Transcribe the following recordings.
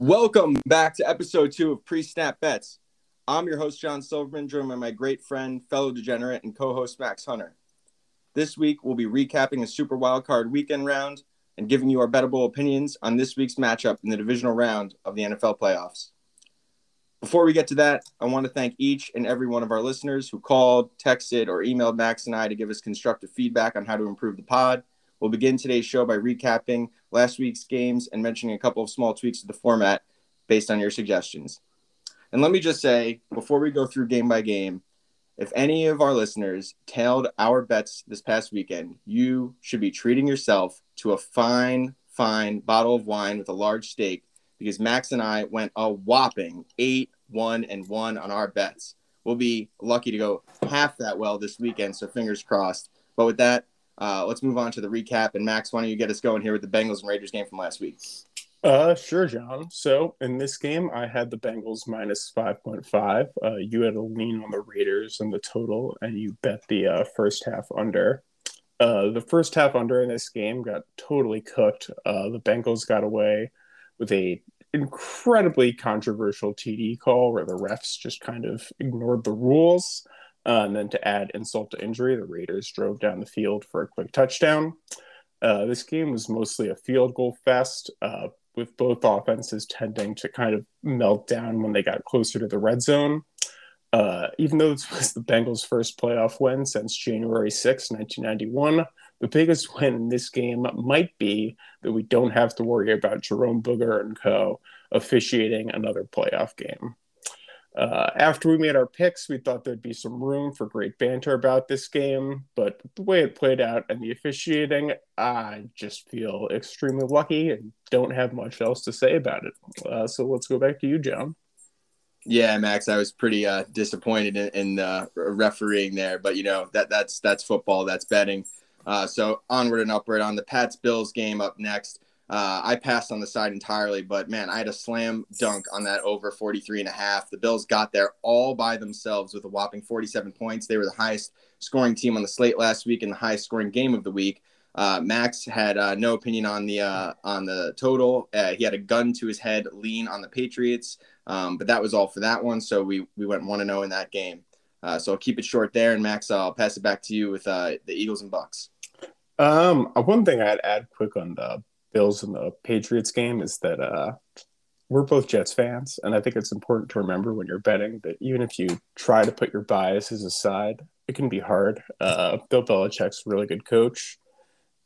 Welcome back to episode two of Pre Snap Bets. I'm your host, Jon Silverman, joined by my great friend, fellow degenerate, and co host, Max Hunter. This week, we'll be recapping a Super Wildcard weekend round and giving you our bettable opinions on this week's matchup in the divisional round of the NFL playoffs. Before we get to that, I want to thank each and every one of our listeners who called, texted, or emailed Max and I to give us constructive feedback on how to improve the pod. We'll begin today's show by recapping last week's games and mentioning a couple of small tweaks to the format based on your suggestions. And let me just say, before we go through game by game, if any of our listeners tailed our bets this past weekend, you should be treating yourself to a fine, fine bottle of wine with a large steak because Max and I went a whopping eight, one, and one on our bets. We'll be lucky to go half that well this weekend, so fingers crossed. But with that, uh, let's move on to the recap. And Max, why don't you get us going here with the Bengals and Raiders game from last week? Uh, sure, Jon. So in this game, I had the Bengals minus 5.5. Uh, you had a lean on the Raiders and the total, and you bet the uh, first half under. Uh, the first half under in this game got totally cooked. Uh, the Bengals got away with a incredibly controversial TD call where the refs just kind of ignored the rules. Uh, and then to add insult to injury, the Raiders drove down the field for a quick touchdown. Uh, this game was mostly a field goal fest, uh, with both offenses tending to kind of melt down when they got closer to the red zone. Uh, even though this was the Bengals' first playoff win since January 6, 1991, the biggest win in this game might be that we don't have to worry about Jerome Boger and co. officiating another playoff game. Uh, after we made our picks, we thought there'd be some room for great banter about this game, but the way it played out and the officiating, I just feel extremely lucky and don't have much else to say about it. Uh, so let's go back to you, Jon. Yeah, Max, I was pretty uh, disappointed in, in uh, refereeing there, but you know that that's that's football, that's betting. Uh, so onward and upward on the Pats Bills game up next. Uh, I passed on the side entirely, but man, I had a slam dunk on that over 43 and a half. The Bills got there all by themselves with a whopping 47 points. They were the highest scoring team on the slate last week and the highest scoring game of the week. Uh, Max had uh, no opinion on the uh, on the total. Uh, he had a gun to his head, lean on the Patriots, um, but that was all for that one. So we we went one to zero in that game. Uh, so I'll keep it short there, and Max, I'll pass it back to you with the Eagles and Bucks. Um, one thing I'd add quick on the Bills and the Patriots game is that uh, we're both Jets fans, and I think it's important to remember when you're betting that even if you try to put your biases aside, it can be hard. Uh, Bill Belichick's a really good coach,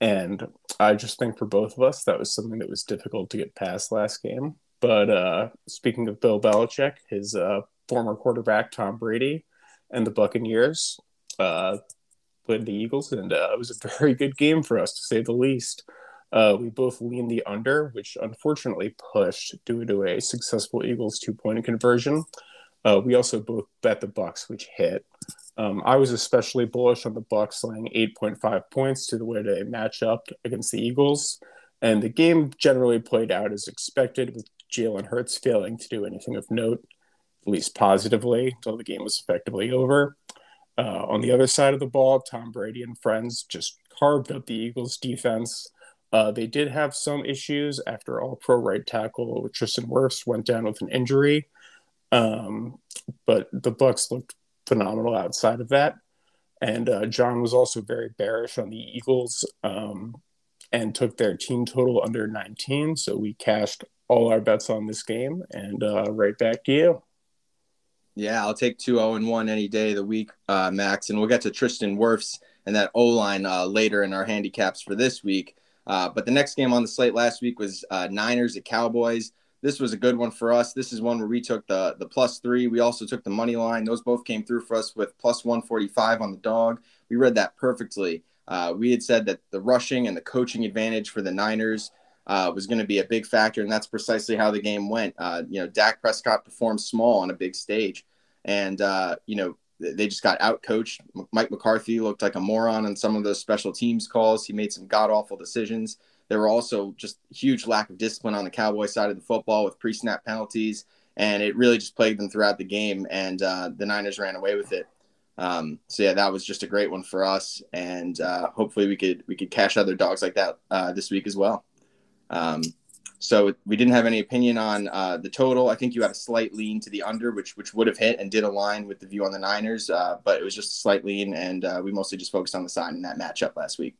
and I just think for both of us that was something that was difficult to get past last game. But uh, speaking of Bill Belichick, his uh, former quarterback Tom Brady and the Buccaneers uh, played the Eagles, and uh, it was a very good game for us to say the least. Uh, we both leaned the under, which unfortunately pushed due to a successful Eagles two point conversion. Uh, we also both bet the Bucks, which hit. Um, I was especially bullish on the Bucks, laying 8.5 points to the way they match up against the Eagles, and the game generally played out as expected, with Jalen Hurts failing to do anything of note, at least positively, until the game was effectively over. Uh, on the other side of the ball, Tom Brady and friends just carved up the Eagles' defense. Uh, they did have some issues after all pro right tackle Tristan Wirfs went down with an injury. Um, but the Bucks looked phenomenal outside of that. And uh, John was also very bearish on the Eagles um, and took their team total under 19. So we cashed all our bets on this game. And uh, right back to you. Yeah, I'll take 2 0 and 1 any day of the week, uh, Max. And we'll get to Tristan Wirfs and that O line uh, later in our handicaps for this week. Uh, but the next game on the slate last week was uh, Niners at Cowboys. This was a good one for us. This is one where we took the the plus three. We also took the money line. Those both came through for us with plus 145 on the dog. We read that perfectly. Uh, we had said that the rushing and the coaching advantage for the Niners uh, was going to be a big factor, and that's precisely how the game went. Uh, you know, Dak Prescott performed small on a big stage, and you know they just got out coached. Mike McCarthy looked like a moron on some of those special teams calls. He made some god awful decisions. There were also just huge lack of discipline on the Cowboy side of the football with pre snap penalties, and it really just plagued them throughout the game. And uh, the Niners ran away with it. Um, so yeah, that was just a great one for us, and uh, hopefully we could we could cash other dogs like that uh, this week as well. Um, So we didn't have any opinion on uh, the total. I think you had a slight lean to the under, which which would have hit and did align with the view on the Niners, uh, but it was just a slight lean, and uh, we mostly just focused on the side in that matchup last week.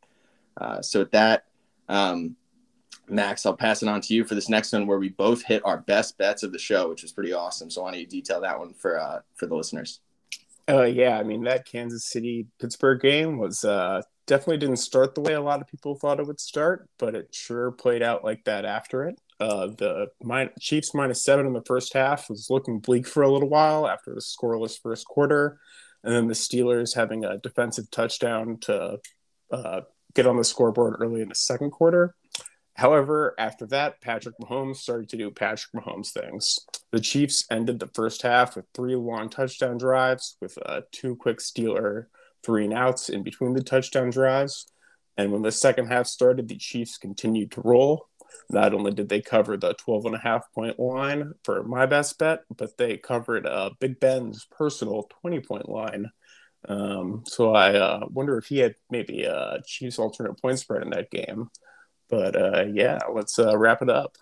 Uh, so with that, um, Max, I'll pass it on to you for this next one, where we both hit our best bets of the show, which was pretty awesome. So why don't you detail that one for uh, for the listeners? Uh, yeah, I mean that Kansas City Pittsburgh game was uh, definitely didn't start the way a lot of people thought it would start, but it sure played out like that after it. Uh, the min- Chiefs minus seven in the first half was looking bleak for a little while after the scoreless first quarter, and then the Steelers having a defensive touchdown to uh, get on the scoreboard early in the second quarter. However, after that, Patrick Mahomes started to do Patrick Mahomes things. The Chiefs ended the first half with three long touchdown drives, with uh, two quick Steeler three and outs in between the touchdown drives. And when the second half started, the Chiefs continued to roll. Not only did they cover the 12 and a half point line for my best bet, but they covered uh, Big Ben's personal 20 point line. Um, so I uh, wonder if he had maybe a Chiefs alternate point spread in that game. But uh, yeah, let's uh, wrap it up.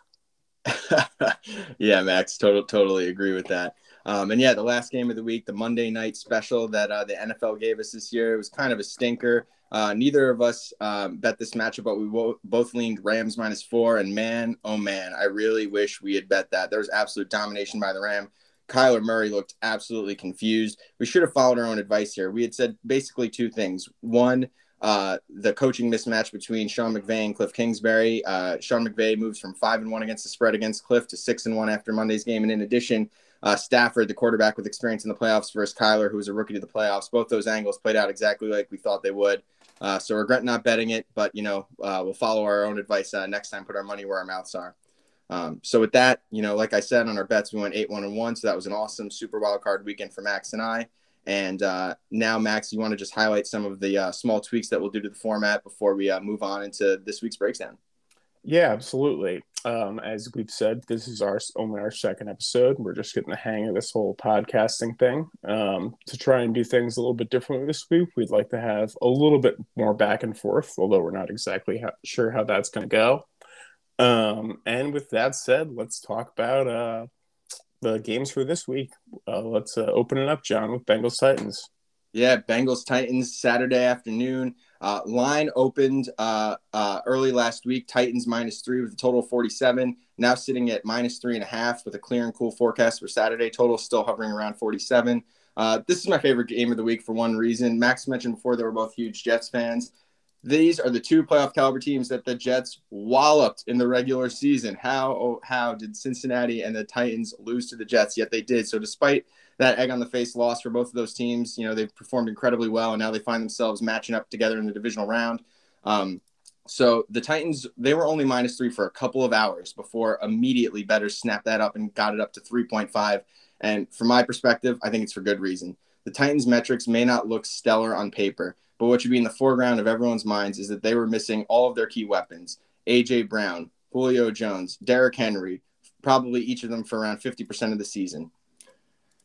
yeah, Max, total, totally agree with that. Um, and yeah, the last game of the week, the Monday night special that uh, the NFL gave us this year, it was kind of a stinker. Uh, neither of us um, bet this matchup, but we wo- both leaned Rams minus four. And man, oh man, I really wish we had bet that. There was absolute domination by the Ram. Kyler Murray looked absolutely confused. We should have followed our own advice here. We had said basically two things. One, uh, the coaching mismatch between Sean McVay and Cliff Kingsbury. Uh, Sean McVay moves from five and one against the spread against Cliff to six and one after Monday's game. And in addition, uh, Stafford, the quarterback with experience in the playoffs, versus Kyler, who was a rookie to the playoffs. Both those angles played out exactly like we thought they would. Uh, so regret not betting it, but you know uh, we'll follow our own advice uh, next time. Put our money where our mouths are. Um, so with that, you know, like I said on our bets, we went eight one and one. So that was an awesome super wild card weekend for Max and I. And uh, now, Max, you want to just highlight some of the uh, small tweaks that we'll do to the format before we uh, move on into this week's breakdown. Yeah, absolutely. Um, as we've said, this is our only our second episode. We're just getting the hang of this whole podcasting thing. Um, to try and do things a little bit differently this week, we'd like to have a little bit more back and forth, although we're not exactly sure how that's going to go. Um, and with that said, let's talk about uh, the games for this week. Uh, let's uh, open it up, Jon, with Bengals Titans. Yeah, Bengals Titans Saturday afternoon. Uh, line opened uh, uh, early last week. Titans minus three with a total of 47. Now sitting at minus three and a half with a clear and cool forecast for Saturday. Total still hovering around 47. Uh, this is my favorite game of the week for one reason. Max mentioned before they were both huge Jets fans. These are the two playoff caliber teams that the Jets walloped in the regular season. How oh, how did Cincinnati and the Titans lose to the Jets? Yet they did. So despite that egg on the face loss for both of those teams, you know they've performed incredibly well, and now they find themselves matching up together in the divisional round. Um, so the Titans they were only minus three for a couple of hours before immediately bettors snapped that up and got it up to 3.5. And from my perspective, I think it's for good reason. The Titans' metrics may not look stellar on paper, but what should be in the foreground of everyone's minds is that they were missing all of their key weapons A.J. Brown, Julio Jones, Derrick Henry, probably each of them for around 50% of the season.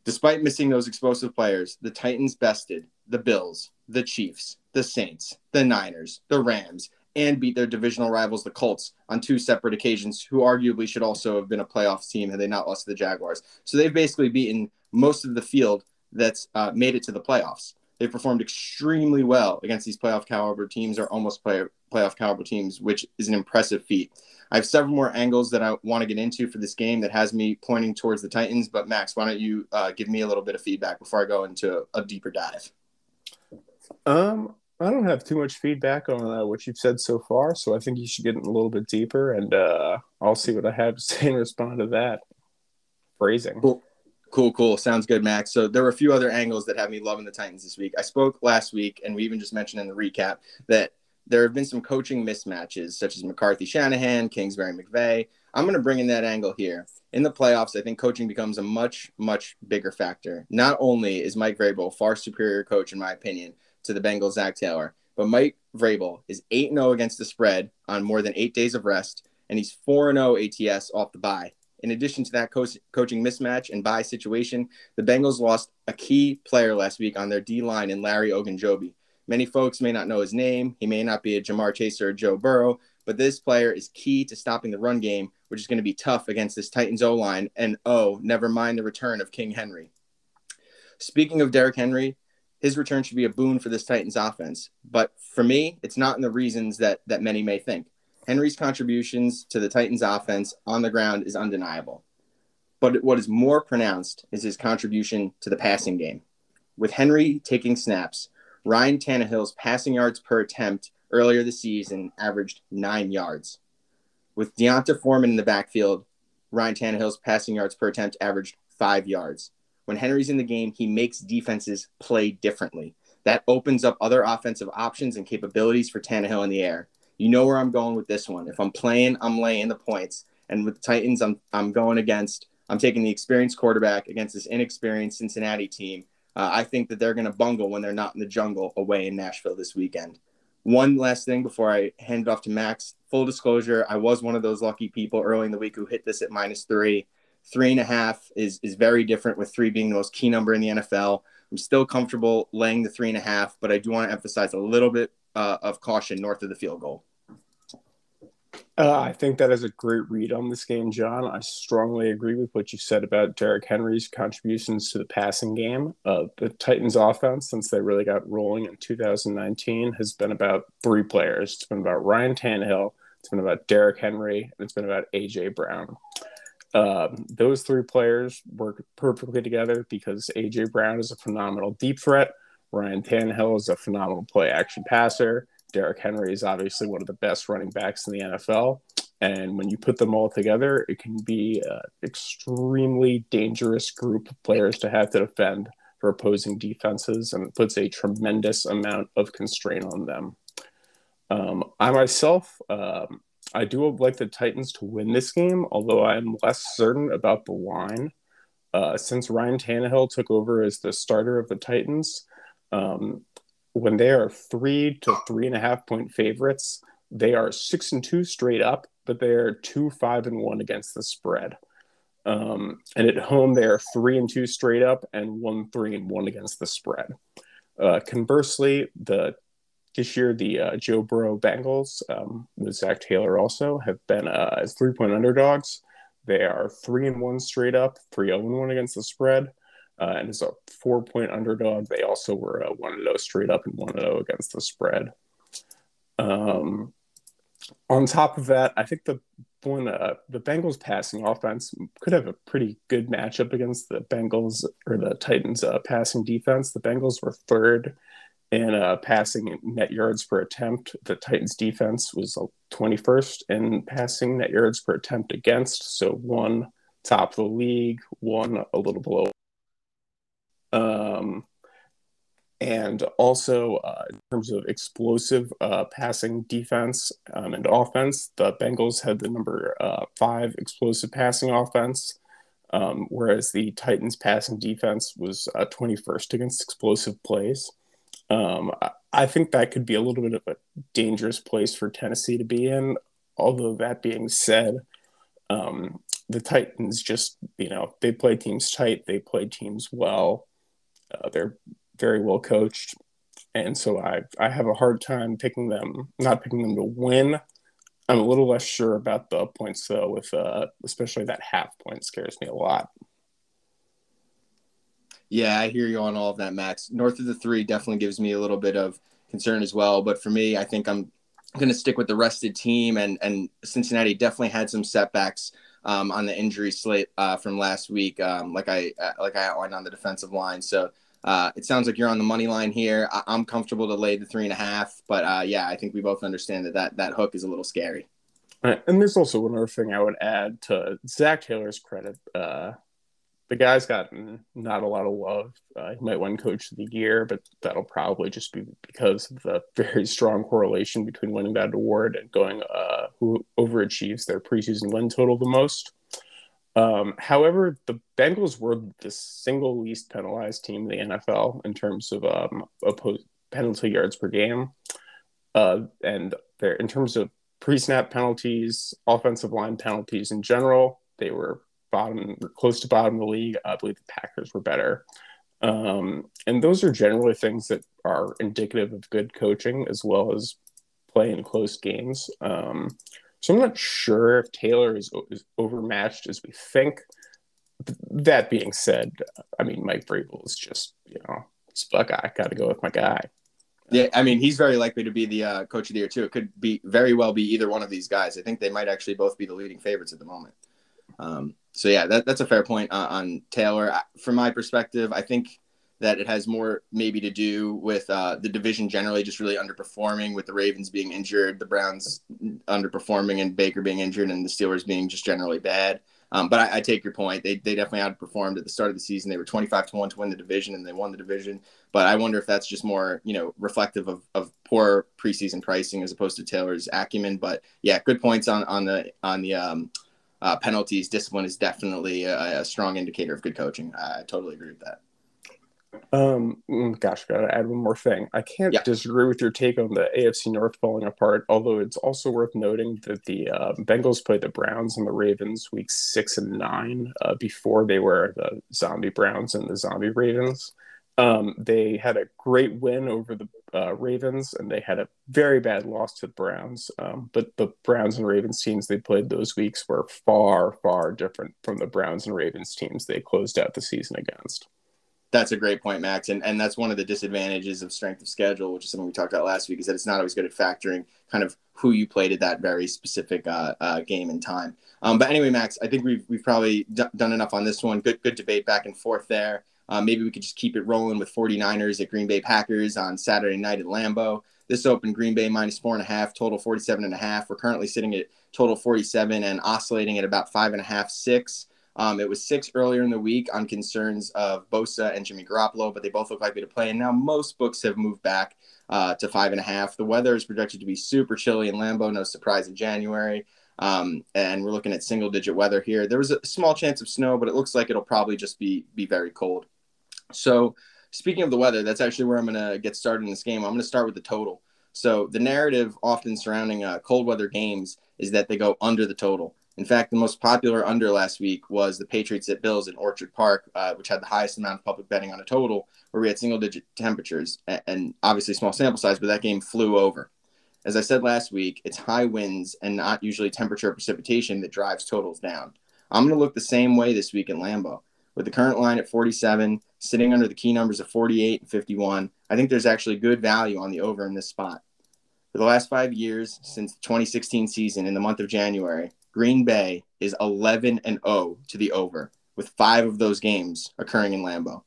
Despite missing those explosive players, the Titans bested the Bills, the Chiefs, the Saints, the Niners, the Rams, and beat their divisional rivals, the Colts, on two separate occasions, who arguably should also have been a playoff team had they not lost to the Jaguars. So they've basically beaten most of the field that's uh, made it to the playoffs. They've performed extremely well against these playoff caliber teams or almost play, playoff caliber teams, which is an impressive feat. I have several more angles that I want to get into for this game that has me pointing towards the Titans. But Max, why don't you uh, give me a little bit of feedback before I go into a, deeper dive? Um, I don't have too much feedback on uh, what you've said so far, so I think you should get in a little bit deeper, and uh, I'll see what I have to say and respond to that phrasing. Cool. Cool, cool. Sounds good, Max. So there were a few other angles that have me loving the Titans this week. I spoke last week, and we even just mentioned in the recap that there have been some coaching mismatches, such as McCarthy Shanahan, Kingsbury McVay. I'm going to bring in that angle here. In the playoffs, I think coaching becomes a much, much bigger factor. Not only is Mike Vrabel a far superior coach, in my opinion, to the Bengals' Zac Taylor, but Mike Vrabel is 8 0 against the spread on more than eight days of rest, and he's 4 0 ATS off the bye. In addition to that co- coaching mismatch and bye situation, the Bengals lost a key player last week on their D line in Larry Ogunjobi. Many folks may not know his name. He may not be a Ja'Marr Chase or Joe Burrow, but this player is key to stopping the run game, which is going to be tough against this Titans O line. And oh, never mind the return of King Henry. Speaking of Derrick Henry, his return should be a boon for this Titans offense. But for me, it's not in the reasons that that many may think. Henry's contributions to the Titans offense on the ground is undeniable. But what is more pronounced is his contribution to the passing game. With Henry taking snaps, Ryan Tannehill's passing yards per attempt earlier this season averaged nine yards. With D'Onta Foreman in the backfield, Ryan Tannehill's passing yards per attempt averaged five yards. When Henry's in the game, he makes defenses play differently. That opens up other offensive options and capabilities for Tannehill in the air. You know where I'm going with this one. If I'm playing, I'm laying the points. And with the Titans, I'm I'm going against. I'm taking the experienced quarterback against this inexperienced Cincinnati team. Uh, I think that they're going to bungle when they're not in the jungle away in Nashville this weekend. One last thing before I hand it off to Max. Full disclosure, I was one of those lucky people early in the week who hit this at minus three. Three and a half is is very different, with three being the most key number in the NFL. I'm still comfortable laying the three and a half, but I do want to emphasize a little bit uh, of caution north of the field goal. Uh, I think that is a great read on this game, Jon. I strongly agree with what you said about Derrick Henry's contributions to the passing game. Uh, the Titans' offense, since they really got rolling in 2019, has been about three players. It's been about Ryan Tannehill, it's been about Derrick Henry, and it's been about AJ Brown. Um, those three players work perfectly together because AJ Brown is a phenomenal deep threat. Ryan Tannehill is a phenomenal play action passer. Derrick Henry is obviously one of the best running backs in the NFL. And when you put them all together, it can be an extremely dangerous group of players to have to defend for opposing defenses, and it puts a tremendous amount of constraint on them. Um, I myself, um, I do like the Titans to win this game, although I'm less certain about the line. Uh, since Ryan Tannehill took over as the starter of the Titans, um, when they are three to three and a half point favorites, they are six and two straight up, but they are two, five, and one against the spread. Um, and at home, they are three and two straight up and one, three, and one against the spread. Uh, conversely, the this year the uh, Joe Burrow Bengals um, with Zac Taylor also have been uh, three point underdogs. They are three and one straight up, three zero oh and one against the spread uh, and as a four point underdog. They also were a 1 0 straight up and 1 0 against the spread. Um, on top of that, I think the one uh, the Bengals passing offense could have a pretty good matchup against the Bengals or the Titans uh, passing defense. The Bengals were third in uh, passing net yards per attempt. The Titans defense was 21st in passing net yards per attempt against. So one top of the league, one a little below um, and also, uh, in terms of explosive uh, passing defense um, and offense, the Bengals had the number uh, five explosive passing offense, um, whereas the Titans' passing defense was 21st uh, against explosive plays. Um, I think that could be a little bit of a dangerous place for Tennessee to be in. Although, that being said, um, the Titans just, you know, they play teams tight, they play teams well. Uh, they're very well coached, and so I I have a hard time picking them, not picking them to win. I'm a little less sure about the points though, with uh, especially that half point scares me a lot. Yeah, I hear you on all of that, Max. North of the three definitely gives me a little bit of concern as well. But for me, I think I'm going to stick with the rested team, and and Cincinnati definitely had some setbacks um, on the injury slate uh, from last week, um, like I uh, like I outlined on the defensive line. So uh, it sounds like you're on the money line here. I- am comfortable to lay the three and a half, but uh, yeah, I think we both understand that, that that hook is a little scary. And there's also one other thing I would add to Zac Taylor's credit. Uh, the guy's gotten not a lot of love. Uh, he might win Coach of the Year, but that'll probably just be because of the very strong correlation between winning that award and going uh, who overachieves their preseason win total the most. Um, however, the Bengals were the single least penalized team in the NFL in terms of um, opposed penalty yards per game, uh, and in terms of pre-snap penalties, offensive line penalties in general, they were bottom, close to bottom of the league. I believe the Packers were better. Um, and those are generally things that are indicative of good coaching as well as play in close games. Um, so I'm not sure if Taylor is, is overmatched as we think. That being said, I mean Mike Vrabel is just you know it's Buckeye. Got to go with my guy. Yeah, I mean he's very likely to be the uh, coach of the year too. It could be very well be either one of these guys. I think they might actually both be the leading favorites at the moment. Um, so yeah, that, that's a fair point uh, on Taylor. From my perspective, I think that it has more maybe to do with uh, the division generally just really underperforming, with the Ravens being injured, the Browns underperforming, and Baker being injured, and the Steelers being just generally bad. Um, but I, I, take your point. They, they definitely outperformed at the start of the season. They were 25 to 1 to win the division, and they won the division. But I wonder if that's just more, you know, reflective of, of poor preseason pricing as opposed to Taylor's acumen. But yeah, good points on, on the on the um, uh, penalties. Discipline is definitely a, a strong indicator of good coaching. I totally agree with that. Um, mm, gosh, gotta add one more thing. I can't yeah. disagree with your take on the AFC North falling apart. Although it's also worth noting that the uh, Bengals played the Browns and the Ravens week six and nine uh, before they were the Zombie Browns and the Zombie Ravens. Um, they had a great win over the uh, Ravens, and they had a very bad loss to the Browns. Um, but the Browns and Ravens teams they played those weeks were far, far different from the Browns and Ravens teams they closed out the season against. That's a great point, Max. And, and that's one of the disadvantages of strength of schedule, which is something we talked about last week, is that it's not always good at factoring kind of who you played at that very specific uh, uh, game and time. Um, but anyway, Max, I think we've, we've probably d- done enough on this one. Good, good debate back and forth there. Uh, maybe we could just keep it rolling with 49ers at Green Bay Packers on Saturday night at Lambeau. This opened Green Bay minus four and a half, total 47 and a half. We're currently sitting at total 47 and oscillating at about five and a half, six. Um, it was six earlier in the week on concerns of Bosa and Jimmy Garoppolo, but they both look likely to play. And now most books have moved back uh, to five and a half. The weather is projected to be super chilly in Lambeau, no surprise in January. Um, and we're looking at single digit weather here. There was a small chance of snow, but it looks like it'll probably just be be very cold. So speaking of the weather, that's actually where I'm going to get started in this game. I'm going to start with the total. So the narrative often surrounding uh, cold weather games is that they go under the total. In fact, the most popular under last week was the Patriots at Bills in Orchard Park, uh, which had the highest amount of public betting on a total, where we had single digit temperatures and, obviously small sample size, but that game flew over. As I said last week, it's high winds and not usually temperature precipitation that drives totals down. I'm going to look the same way this week in Lambeau. With the current line at 47, sitting under the key numbers of 48 and 51, I think there's actually good value on the over in this spot. For the last five years, since the 2016 season in the month of January, Green Bay is 11 and 0 to the over, with five of those games occurring in Lambeau.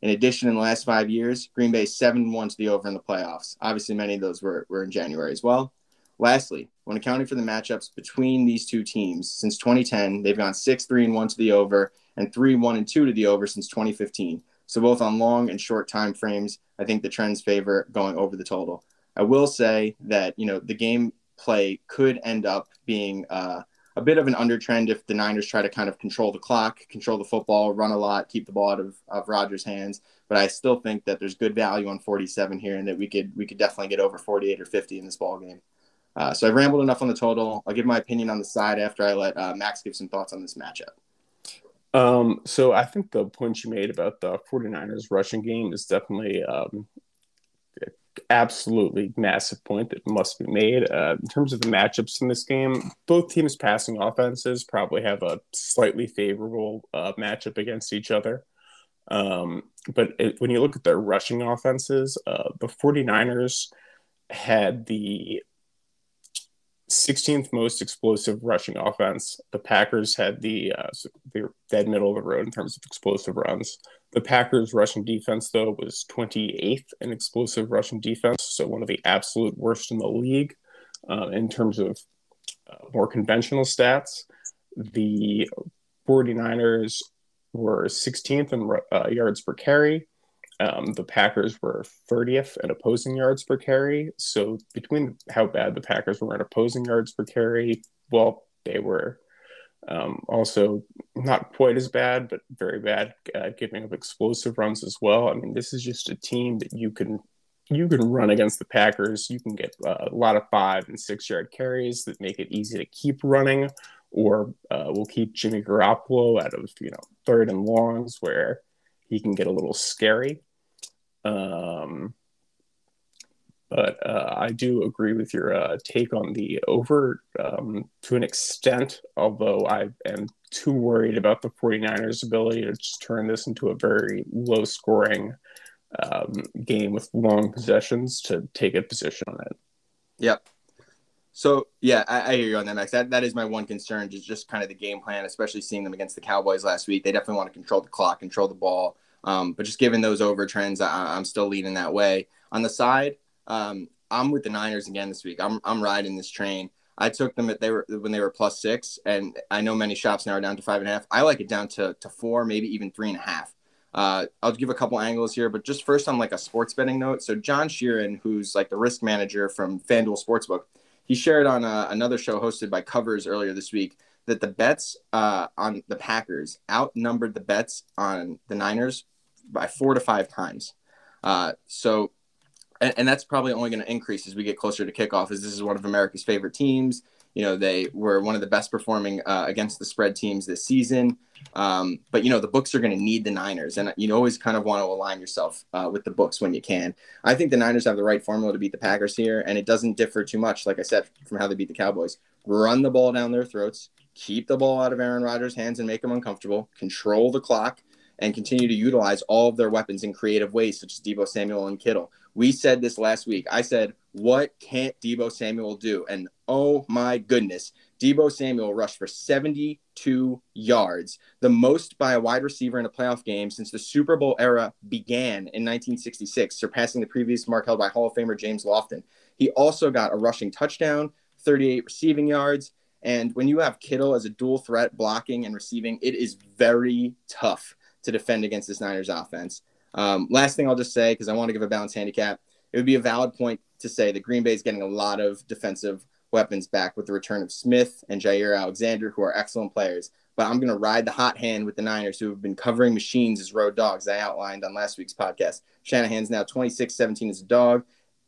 In addition, in the last five years, Green Bay 7 1 to the over in the playoffs. Obviously, many of those were, were in January as well. Lastly, when accounting for the matchups between these two teams, since 2010, they've gone 6 3 and 1 to the over and 3 1 and 2 to the over since 2015. So, both on long and short time frames, I think the trends favor going over the total. I will say that, you know, the game play could end up being uh, a bit of an under trend if the Niners try to kind of control the clock, control the football, run a lot, keep the ball out of, of Rodgers' hands. But I still think that there's good value on 47 here, and that we could we could definitely get over 48 or 50 in this ball game. Uh, so I've rambled enough on the total. I'll give my opinion on the side after I let uh, Max give some thoughts on this matchup. Um, so I think the point you made about the 49ers rushing game is definitely um, absolutely massive point that must be made. Uh, in terms of the matchups in this game, both teams' passing offenses probably have a slightly favorable uh, matchup against each other. Um, but it, when you look at their rushing offenses, uh, the 49ers had the 16th most explosive rushing offense. The Packers had the uh, the dead middle of the road in terms of explosive runs. The Packers' rushing defense, though, was 28th in explosive rushing defense, so one of the absolute worst in the league uh, in terms of uh, more conventional stats. The 49ers were 16th in uh, yards per carry. Um, the Packers were 30th in opposing yards per carry. So between how bad the Packers were in opposing yards per carry, well, they were um, also not quite as bad, but very bad at giving up explosive runs as well. I mean, this is just a team that you can you can run against the Packers. You can get uh, a lot of five and six yard carries that make it easy to keep running, or uh, we'll keep Jimmy Garoppolo out of you know third and longs where he can get a little scary. Um, but uh, I do agree with your uh, take on the over um, to an extent, although I am too worried about the 49ers' ability to just turn this into a very low scoring um, game with long possessions to take a position on it. Yep. So yeah, I, I, hear you on that, Max. That that is my one concern, just just kind of the game plan, especially seeing them against the Cowboys last week. They definitely want to control the clock, control the ball. Um, but just given those over trends, I, am still leading that way. On the side, um, I'm with the Niners again this week. I'm I'm riding this train. I took them at they were when they were plus six, and I know many shops now are down to five and a half. I like it down to to four, maybe even three and a half. Uh, I'll give a couple angles here, but just first on like a sports betting note. So John Sheeran, who's like the risk manager from FanDuel Sportsbook, he shared on a, uh, another show hosted by Covers earlier this week that the bets uh, on the Packers outnumbered the bets on the Niners by four to five times. Uh, so, and, and, that's probably only going to increase as we get closer to kickoff. As this is one of America's favorite teams. You know, they were one of the best performing uh, against the spread teams this season. Um, but you know, the books are going to need the Niners, and you always kind of want to align yourself uh, with the books when you can. I think the Niners have the right formula to beat the Packers here, and it doesn't differ too much, like I said, from how they beat the Cowboys. Run the ball down their throats, keep the ball out of Aaron Rodgers' hands and make them uncomfortable, control the clock, and continue to utilize all of their weapons in creative ways, such as Deebo Samuel and Kittle. We said this last week. I said, What can't Deebo Samuel do? And oh my goodness, Deebo Samuel rushed for 72 yards, the most by a wide receiver in a playoff game since the Super Bowl era began in 1966, surpassing the previous mark held by Hall of Famer James Lofton. He also got a rushing touchdown, 38 receiving yards. And when you have Kittle as a dual threat blocking and receiving, it is very tough to defend against this Niners offense. Um, last thing I'll just say, because I want to give a balanced handicap, it would be a valid point to say that Green Bay is getting a lot of defensive weapons back with the return of Smith and Jaire Alexander, who are excellent players. But I'm going to ride the hot hand with the Niners, who have been covering machines as road dogs, I outlined on last week's podcast. Shanahan's now 26 17 as a dog,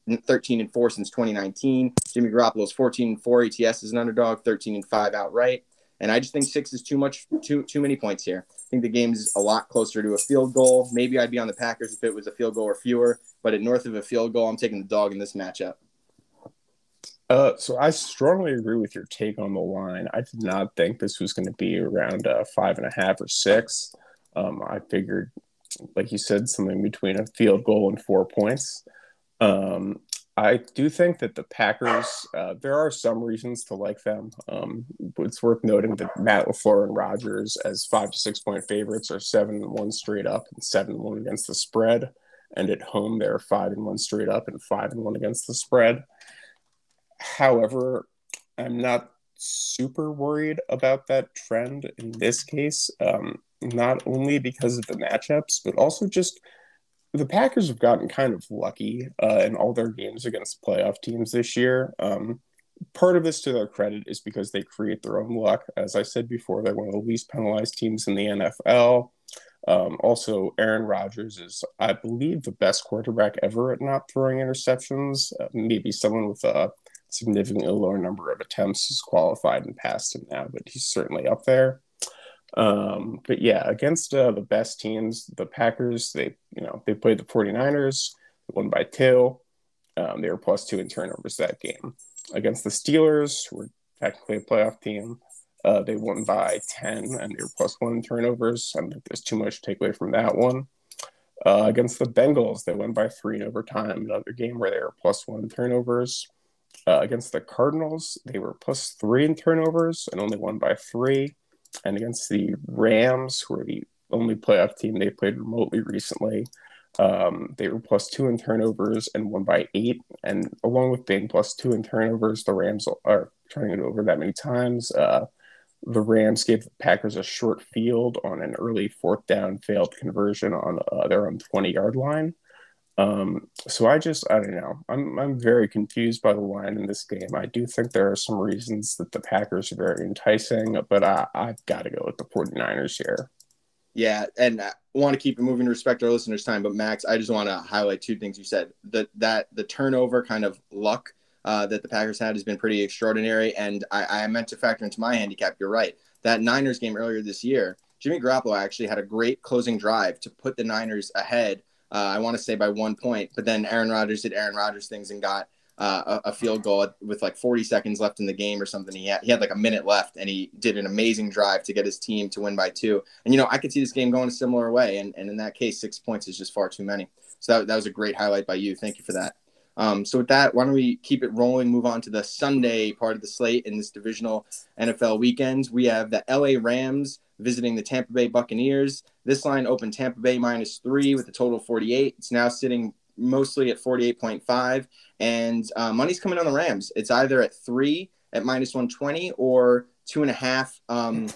13 and 4 since 2019. Jimmy Garoppolo's 14 and 4 ATS as an underdog, 13 and 5 outright. And I just think six is too much, too too many points here. Think the game's a lot closer to a field goal. Maybe I'd be on the Packers if it was a field goal or fewer, but at north of a field goal, I'm taking the dog in this matchup. Uh, so I strongly agree with your take on the line. I did not think this was going to be around uh, five and a half or six. Um, I figured, like you said, something between a field goal and four points. Um, I do think that the Packers, uh, there are some reasons to like them. Um, it's worth noting that Matt LaFleur and Rodgers, as five to six point favorites, are seven and one straight up and seven and one against the spread. And at home, they're five and one straight up and five and one against the spread. However, I'm not super worried about that trend in this case, um, not only because of the matchups, but also just the Packers have gotten kind of lucky uh, in all their games against playoff teams this year. Um, part of this, to their credit, is because they create their own luck. As I said before, they're one of the least penalized teams in the NFL. Um, also, Aaron Rodgers is, I believe, the best quarterback ever at not throwing interceptions. Uh, maybe someone with a significantly lower number of attempts is qualified and passed him now, but he's certainly up there. Um, but yeah, against uh, the best teams, the Packers, they you know they played the 49ers, won by two. Um, they were plus two in turnovers that game. Against the Steelers, who were technically a playoff team, uh, they won by 10 and they were plus one in turnovers. I don't think there's too much to take away from that one. Uh, against the Bengals, they won by three in overtime, another game where they were plus one in turnovers. Uh, against the Cardinals, they were plus three in turnovers and only won by three and against the Rams, who are the only playoff team they played remotely recently. Um, they were plus two in turnovers and won by eight. And along with being plus two in turnovers, the Rams are turning it over that many times. Uh, the Rams gave the Packers a short field on an early fourth down failed conversion on uh, their own 20 yard line. Um, so I just I don't know. I'm I'm very confused by the line in this game. I do think there are some reasons that the Packers are very enticing, but I, I've got to go with the 49ers here. Yeah, and I want to keep it moving to respect our listeners' time, but Max, I just want to highlight two things you said. That that the turnover kind of luck uh, that the Packers had has been pretty extraordinary, and I, I meant to factor into my handicap. You're right. That Niners game earlier this year, Jimmy Garoppolo actually had a great closing drive to put the Niners ahead Uh, I want to say by one point, but then Aaron Rodgers did Aaron Rodgers things and got uh, a, a, field goal with like 40 seconds left in the game or something. He had, he had like a minute left and he did an amazing drive to get his team to win by two. And, you know, I could see this game going a similar way. And, and in that case, six points is just far too many. So that, that was a great highlight by you. Thank you for that. Um, so with that, why don't we keep it rolling? Move on to the Sunday part of the slate in this divisional NFL weekend. We have the LA Rams visiting the Tampa Bay Buccaneers. This line opened Tampa Bay minus three with a total 48. It's now sitting mostly at 48.5. And uh, money's coming on the Rams. It's either at three at minus 120 or two and a half. Um,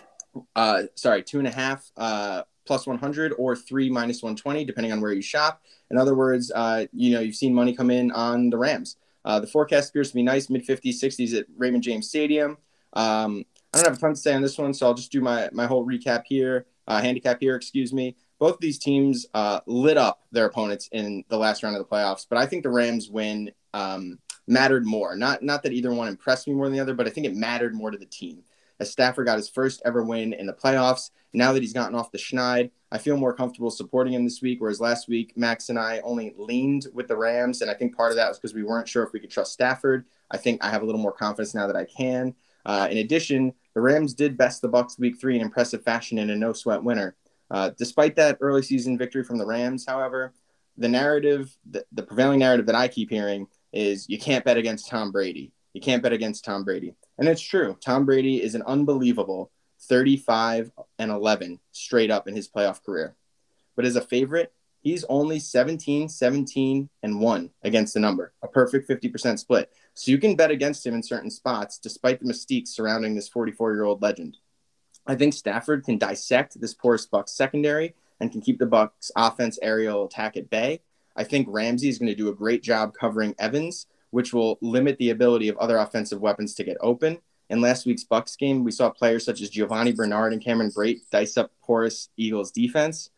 uh, sorry, two and a half uh, plus 100 or three minus 120, depending on where you shop. In other words, uh, you know, you've seen money come in on the Rams. Uh, the forecast appears to be nice, mid 50s, 60s at Raymond James Stadium. Um, I don't have a ton to say on this one, so I'll just do my, my whole recap here, uh, handicap here, excuse me both of these teams uh, lit up their opponents in the last round of the playoffs, but I think the Rams win um, mattered more. Not not that either one impressed me more than the other, but I think it mattered more to the team. As Stafford got his first ever win in the playoffs, now that he's gotten off the schneid, I feel more comfortable supporting him this week. Whereas last week, Max and I only leaned with the Rams, and I think part of that was because we weren't sure if we could trust Stafford. I think I have a little more confidence now that I can. Uh, in addition, the Rams did best the Bucks week three in impressive fashion in a no sweat winner. Uh, despite that early season victory from the Rams, however, the narrative, the, the prevailing narrative that I keep hearing is you can't bet against Tom Brady. You can't bet against Tom Brady. And it's true. Tom Brady is an unbelievable 35 and 11 straight up in his playoff career. But as a favorite, he's only 17, 17, and 1 against the number, a perfect 50% split. So you can bet against him in certain spots despite the mystique surrounding this 44 year old legend. I think Stafford can dissect this porous Bucks secondary and can keep the Bucks offense aerial attack at bay. I think Ramsey is going to do a great job covering Evans, which will limit the ability of other offensive weapons to get open. In last week's Bucks game, we saw players such as Giovani Bernard and Cameron Brate dice up porous Eagles defense.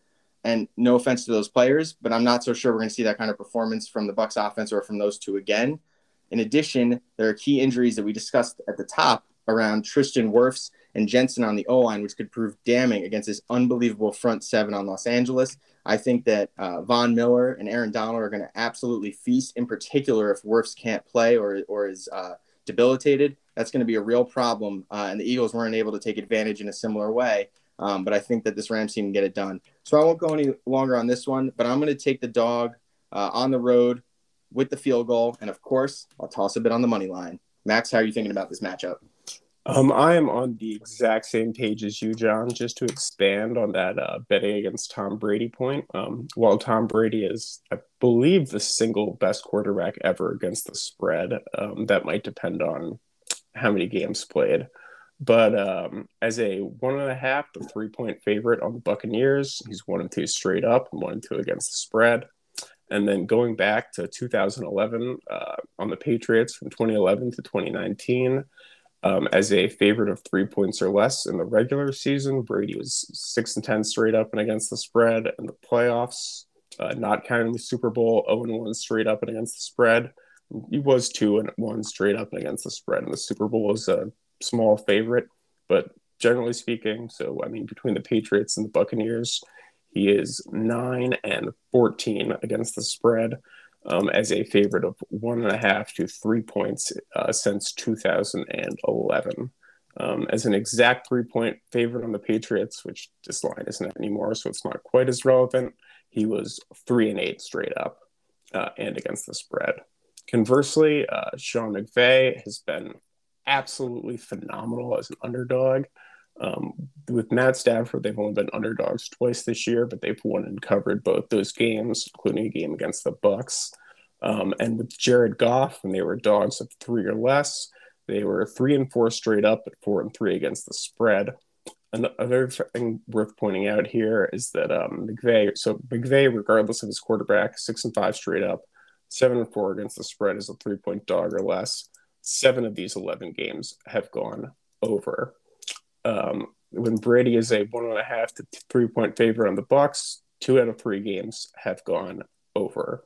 And no offense to those players, but I'm not so sure we're going to see that kind of performance from the Bucks offense or from those two again. In addition, there are key injuries that we discussed at the top around Tristan Wirfs and Jensen on the O line, which could prove damning against this unbelievable front seven on Los Angeles. I think that uh, Von Miller and Aaron Donald are going to absolutely feast, in particular if Wirfs can't play or, or is uh, debilitated. That's going to be a real problem. Uh, and the Eagles weren't able to take advantage in a similar way. Um, but I think that this Rams team can get it done. So I won't go any longer on this one, but I'm going to take the dog uh, on the road with the field goal. And of course, I'll toss a bit on the money line. Max, how are you thinking about this matchup? Um, I am on the exact same page as you, Jon. Just to expand on that uh, betting against Tom Brady point. Um, while Tom Brady is, I believe, the single best quarterback ever against the spread, um, that might depend on how many games played. But um, as a one and a half to three point favorite on the Buccaneers, he's one and two straight up, and one and two against the spread. And then going back to 2011 uh, on the Patriots from 2011 to 2019 um, as a favorite of three points or less in the regular season. Brady was six and ten straight up and against the spread in the playoffs, uh, not counting the Super Bowl. Zero and one straight up and against the spread. He was two and one straight up and against the spread, and the Super Bowl was a small favorite, but generally speaking, so I mean between the Patriots and the Buccaneers, he is nine and fourteen against the spread um, as a favorite of one and a half to three points uh, since 2011. Um, as an exact three point favorite on the Patriots, which this line isn't anymore, so it's not quite as relevant. He was three and eight straight up uh, and against the spread. Conversely, uh, Sean McVay has been absolutely phenomenal as an underdog. Um, with Matt Stafford, they've only been underdogs twice this year, but they've won and covered both those games, including a game against the Bucks. Um, and with Jared Goff, when they were dogs of three or less, they were three and four straight up, but four and three against the spread. Another thing worth pointing out here is that um, McVay, so McVay, regardless of his quarterback, six and five straight up, seven and four against the spread is a three point dog or less. Seven of these 11 games have gone over um, when Brady is a one and a half to three point favorite on the Bucks, two out of three games have gone over.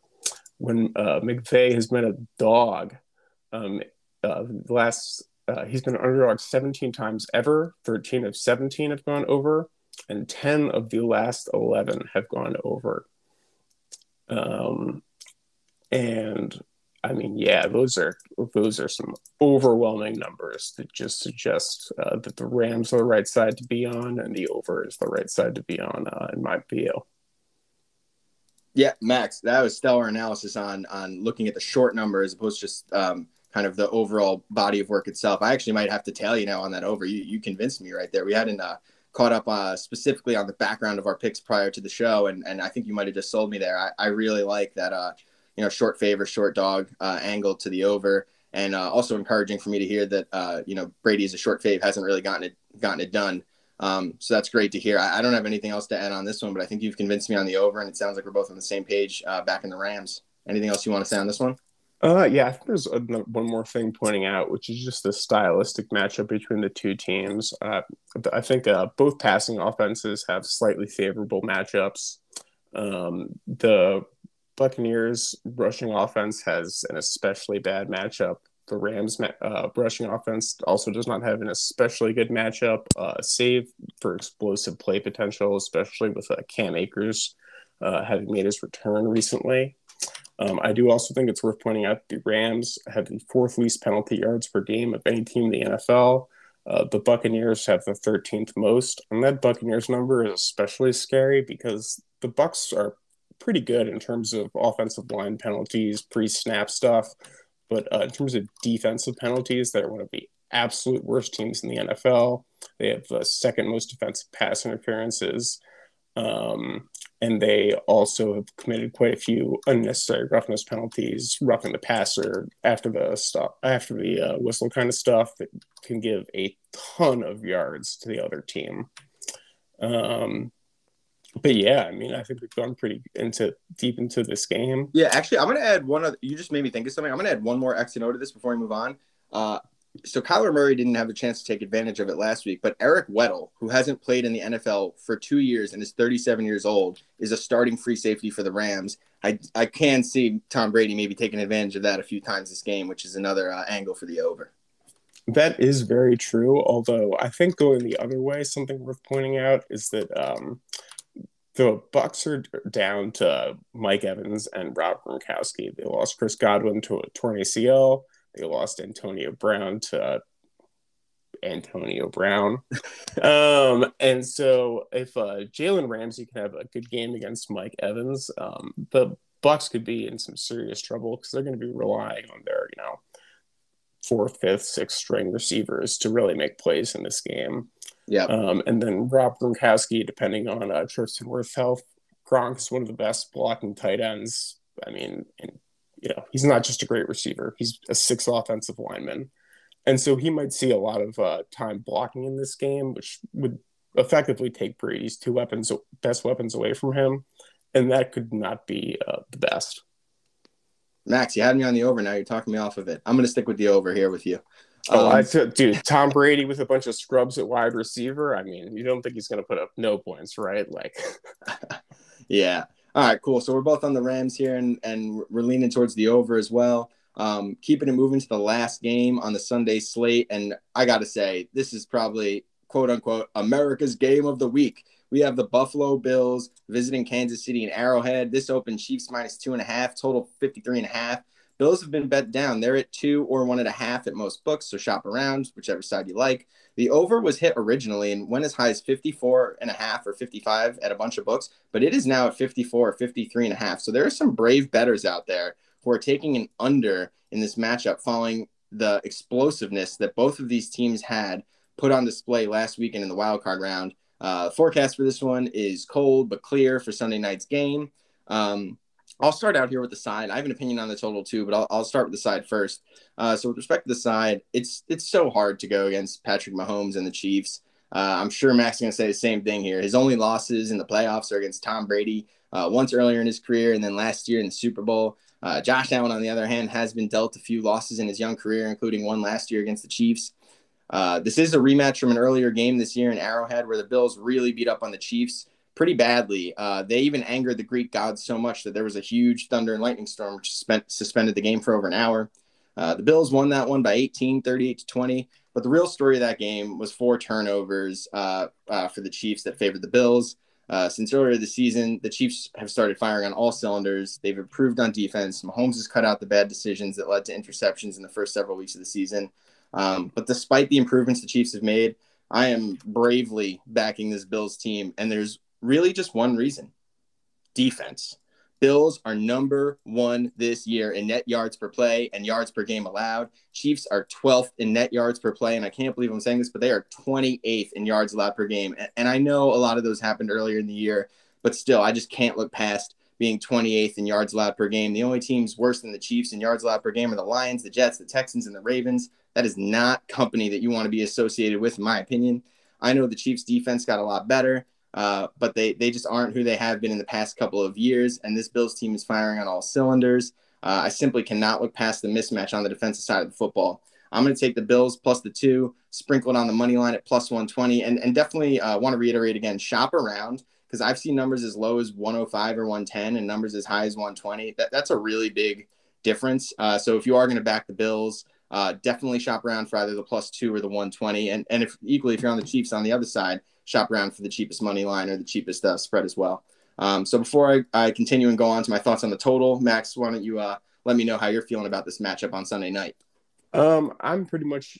When uh, McVay has been a dog, um, uh, last uh, he's been an underdog 17 times ever. 13 of 17 have gone over, and 10 of the last 11 have gone over. Um, and I mean, yeah, those are those are some overwhelming numbers that just suggest uh, that the Rams are the right side to be on, and the over is the right side to be on, uh, in my view. Yeah, Max, that was stellar analysis on on looking at the short number as opposed to just um, kind of the overall body of work itself. I actually might have to tell you now on that over. You you convinced me right there. We hadn't uh, caught up uh, specifically on the background of our picks prior to the show, and and I think you might have just sold me there. I, I really like that. Uh, you know, short favor, short dog uh, angle to the over, and uh, also encouraging for me to hear that uh, you know Brady is a short fave, hasn't really gotten it gotten it done. Um, so that's great to hear. I, I, don't have anything else to add on this one, but I think you've convinced me on the over, and it sounds like we're both on the same page uh, back in the Rams. Anything else you want to say on this one? Uh, yeah, I think there's a, one more thing pointing out, which is just the stylistic matchup between the two teams. Uh, I think uh, both passing offenses have slightly favorable matchups. Um, the Buccaneers rushing offense has an especially bad matchup. The Rams uh, rushing offense also does not have an especially good matchup, uh, save for explosive play potential, especially with uh, Cam Akers uh, having made his return recently. Um, I do also think it's worth pointing out the Rams have the fourth least penalty yards per game of any team in the NFL. Uh, the Buccaneers have the 13th most, and that Buccaneers number is especially scary because the Bucks are pretty good in terms of offensive line penalties, pre-snap stuff, but uh, in terms of defensive penalties, they're one of the absolute worst teams in the NFL. They have the second most defensive pass interferences, um, and they also have committed quite a few unnecessary roughness penalties, roughing the passer after the stop, after the uh, whistle kind of stuff that can give a ton of yards to the other team. Um, but yeah, I mean, I think we've gone pretty into deep into this game. Yeah, actually, I'm gonna add one other. You just made me think of something. I'm gonna add one more X and O to this before we move on. Uh, so Kyler Murray didn't have a chance to take advantage of it last week, but Eric Weddle, who hasn't played in the NFL for two years and is 37 years old, is a starting free safety for the Rams. I I can see Tom Brady maybe taking advantage of that a few times this game, which is another uh, angle for the over. That is very true. Although I think going the other way, something worth pointing out is that um, the Bucks are down to Mike Evans and Rob Gronkowski. They lost Chris Godwin to a torn ACL. They lost Antonio Brown to Antonio Brown. um, and so if uh, Jalen Ramsey can have a good game against Mike Evans, um, the Bucks could be in some serious trouble because they're going to be relying on their, you know, fourth, fifth, sixth string receivers to really make plays in this game. Yeah. Um, and then Rob Gronkowski, depending on uh, Tristan Wirfs' health, Gronk is one of the best blocking tight ends. I mean, and, you know, he's not just a great receiver; he's a six offensive lineman, and so he might see a lot of uh, time blocking in this game, which would effectively take Brady's two weapons, best weapons, away from him, and that could not be uh, the best. Max, you had me on the over. Now you're talking me off of it. I'm going to stick with the over here with you. Oh, um, I t- dude, Tom Brady with a bunch of scrubs at wide receiver. I mean, you don't think he's going to put up no points, right? Like, yeah. All right, cool. So we're both on the Rams here, and and we're leaning towards the over as well. Um, keeping it moving to the last game on the Sunday slate, and I got to say, this is probably quote unquote America's game of the week. We have the Buffalo Bills visiting Kansas City and Arrowhead. This open Chiefs minus two and a half, total 53 and a half. Bills have been bet down. They're at two or one and a half at most books, so shop around, whichever side you like. The over was hit originally and went as high as 54 and a half or 55 at a bunch of books, but it is now at 54 or 53 and a half. So there are some brave bettors out there who are taking an under in this matchup following the explosiveness that both of these teams had put on display last weekend in the wild card round. Uh, forecast for this one is cold but clear for Sunday night's game. Um, I'll start out here with the side. I have an opinion on the total too, but I'll, I'll start with the side first. Uh, so with respect to the side, it's it's so hard to go against Patrick Mahomes and the Chiefs. Uh, I'm sure Max is going to say the same thing here. His only losses in the playoffs are against Tom Brady uh, once earlier in his career, and then last year in the Super Bowl. Uh, Josh Allen, on the other hand, has been dealt a few losses in his young career, including one last year against the Chiefs. Uh, this is a rematch from an earlier game this year in Arrowhead, where the Bills really beat up on the Chiefs pretty badly. Uh, they even angered the Greek gods so much that there was a huge thunder and lightning storm, which spent, suspended the game for over an hour. Uh, the Bills won that one by 18, 38 to 20. But the real story of that game was four turnovers uh, uh for the Chiefs that favored the Bills. Uh, since earlier this season, the Chiefs have started firing on all cylinders. They've improved on defense. Mahomes has cut out the bad decisions that led to interceptions in the first several weeks of the season. Um, but despite the improvements the Chiefs have made, I am bravely backing this Bills team. And there's really just one reason defense. Bills are number one this year in net yards per play and yards per game allowed. Chiefs are 12th in net yards per play. And I can't believe I'm saying this, but they are 28th in yards allowed per game. And I know a lot of those happened earlier in the year, but still, I just can't look past being 28th in yards allowed per game. The only teams worse than the Chiefs in yards allowed per game are the Lions, the Jets, the Texans, and the Ravens. That is not company that you want to be associated with, in my opinion. I know the Chiefs defense got a lot better. Uh, but they they just aren't who they have been in the past couple of years. And this Bills team is firing on all cylinders. Uh, I simply cannot look past the mismatch on the defensive side of the football. I'm going to take the Bills plus the two, sprinkled on the money line at plus 120, and and definitely uh, want to reiterate again: shop around because I've seen numbers as low as 105 or 110 and numbers as high as 120. That that's a really big difference. Uh, so if you are going to back the Bills, uh, definitely shop around for either the plus two or the 120. And and if equally if you're on the Chiefs on the other side, shop around for the cheapest money line or the cheapest uh, spread as well. Um, so before I, I, continue and go on to my thoughts on the total, Max, why don't you uh, let me know how you're feeling about this matchup on Sunday night? Um, I'm pretty much,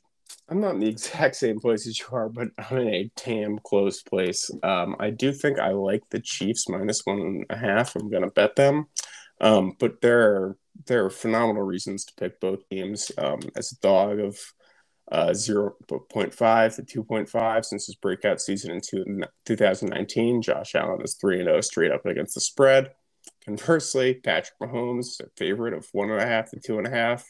I'm not in the exact same place as you are, but I'm in a damn close place. Um, I do think I like the Chiefs minus one and a half. I'm going to bet them. Um, but there are there are phenomenal reasons to pick both teams. Um, as a dog of uh, 0.5 to 2.5 since his breakout season in two, 2019. Josh Allen is 3 0 straight up against the spread. Conversely, Patrick Mahomes, a favorite of 1.5 to 2.5.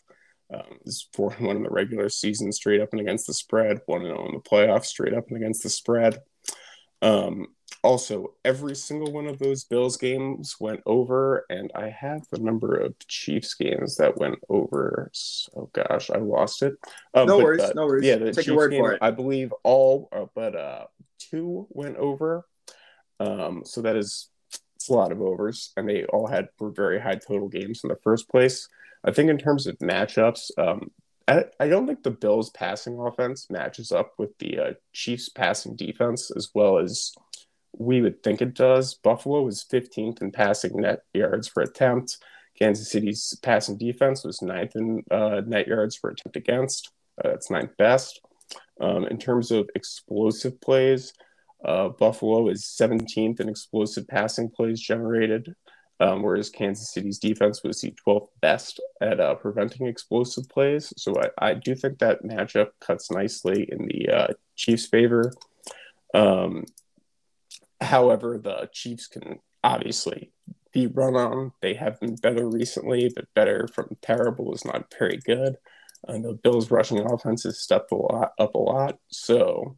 Um, is 4 1 in the regular season straight up and against the spread, 1 0 in the playoffs straight up and against the spread. Um, also, every single one of those Bills games went over, and I have the number of Chiefs games that went over. Oh gosh, I lost it. Um, no but, worries, uh, no worries. Yeah, the Take Chiefs your word game, for it. I believe all, uh, but uh, two went over. Um, so that is it's a lot of overs, and they all had were very high total games in the first place. I think in terms of matchups, um, I, I don't think the Bills' passing offense matches up with the uh, Chiefs' passing defense as well as we would think it does. Buffalo was 15th in passing net yards per attempt. Kansas City's passing defense was ninth in uh, net yards per attempt against. Uh, that's ninth best. Um, in terms of explosive plays, uh, Buffalo is 17th in explosive passing plays generated, um, whereas Kansas City's defense was the 12th best at uh, preventing explosive plays. So I, I, do think that matchup cuts nicely in the uh, Chiefs' favor. Um, However, the Chiefs can obviously be run on. They have been better recently, but better from terrible is not very good. And the Bills' rushing offense has stepped a lot up a lot. So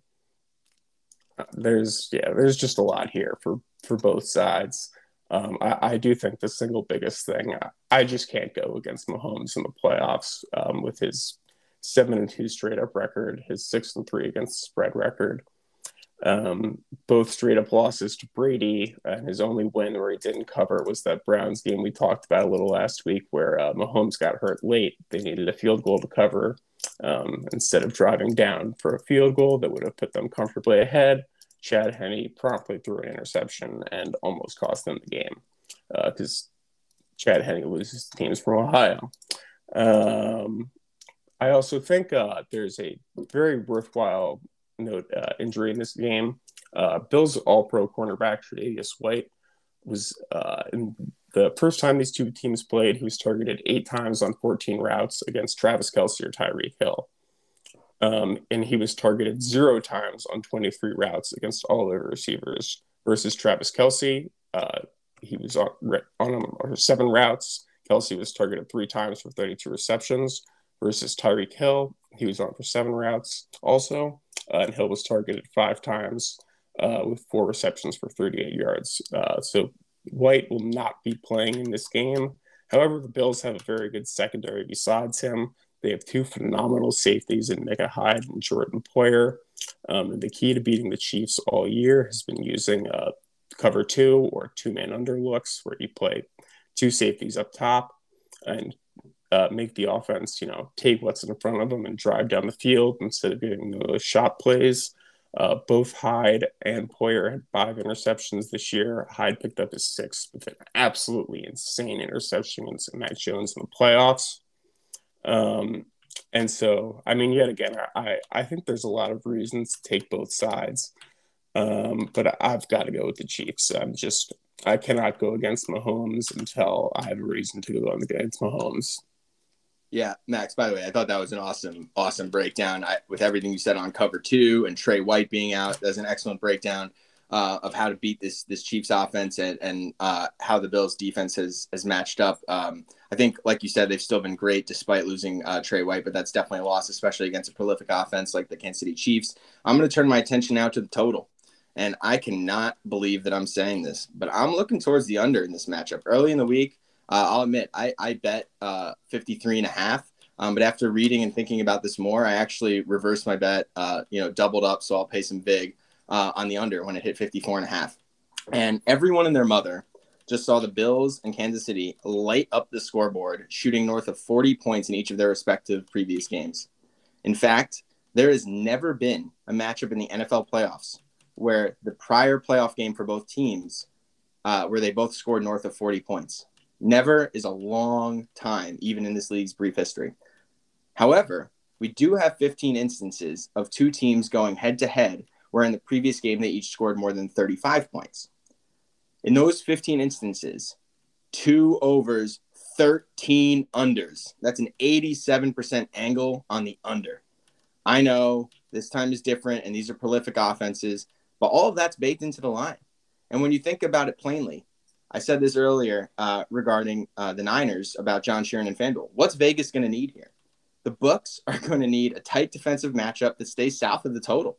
uh, there's yeah, there's just a lot here for for both sides. Um, I, I, do think the single biggest thing I, I, just can't go against Mahomes in the playoffs um, with his seven and two straight up record, his six and three against spread record um, both straight up losses to Brady, and his only win where he didn't cover was that Browns game we talked about a little last week, where uh, Mahomes got hurt late. They needed a field goal to cover um, instead of driving down for a field goal that would have put them comfortably ahead. Chad Henne promptly threw an interception and almost cost them the game because uh, Chad Henne loses teams from Ohio. Um, I also think uh, there's a very worthwhile note uh, injury in this game. Uh, Bills All Pro cornerback Tre'Davious White was uh, in the first time these two teams played. He was targeted eight times on 14 routes against Travis Kelce or Tyreek Hill. Um, and he was targeted zero times on 23 routes against all the receivers versus Travis Kelce. Uh, he was on, on seven routes. Kelce was targeted three times for 32 receptions versus Tyreek Hill. He was on for seven routes also and Hill was targeted five times uh, with four receptions for 38 yards. Uh, so White will not be playing in this game. However, the Bills have a very good secondary besides him. They have two phenomenal safeties in Micah Hyde and Jordan Poyer. Um, and the key to beating the Chiefs all year has been using uh, cover two or two man under looks, where you play two safeties up top and uh, make the offense, you know, take what's in front of them and drive down the field instead of getting those shot plays. Uh, both Hyde and Poyer had five interceptions this year. Hyde picked up his sixth with an absolutely insane interception against Mac Jones in the playoffs. Um, and so, I mean, yet again, I, I think there's a lot of reasons to take both sides. Um, but I've got to go with the Chiefs. I'm just, I cannot go against Mahomes until I have a reason to go against Mahomes. Yeah, Max. By the way, I thought that was an awesome, awesome breakdown. I, with everything you said on cover two and Trey White being out, that's an excellent breakdown uh, of how to beat this this Chiefs offense and and uh, how the Bills defense has has matched up. Um, I think, like you said, they've still been great despite losing uh, Trey White, but that's definitely a loss, especially against a prolific offense like the Kansas City Chiefs. I'm going to turn my attention now to the total. And I cannot believe that I'm saying this, but I'm looking towards the under in this matchup. Early in the week, uh, I'll admit I, I bet uh, 53 and a half. Um, but after reading and thinking about this more, I actually reversed my bet, uh, you know, doubled up. So I'll pay some big uh, on the under when it hit 54 and a half. And everyone and their mother just saw the Bills and Kansas City light up the scoreboard, shooting north of 40 points in each of their respective previous games. In fact, there has never been a matchup in the NFL playoffs where the prior playoff game for both teams, uh, where they both scored north of 40 points. Never is a long time, even in this league's brief history. However, we do have 15 instances of two teams going head to head, where in the previous game they each scored more than 35 points. In those 15 instances, two overs, 13 unders. That's an 87% angle on the under. I know this time is different and these are prolific offenses, but all of that's baked into the line. And when you think about it plainly, I said this earlier uh, regarding uh, the Niners about John Sheeran and FanDuel. What's Vegas going to need here? The books are going to need a tight defensive matchup that stays south of the total.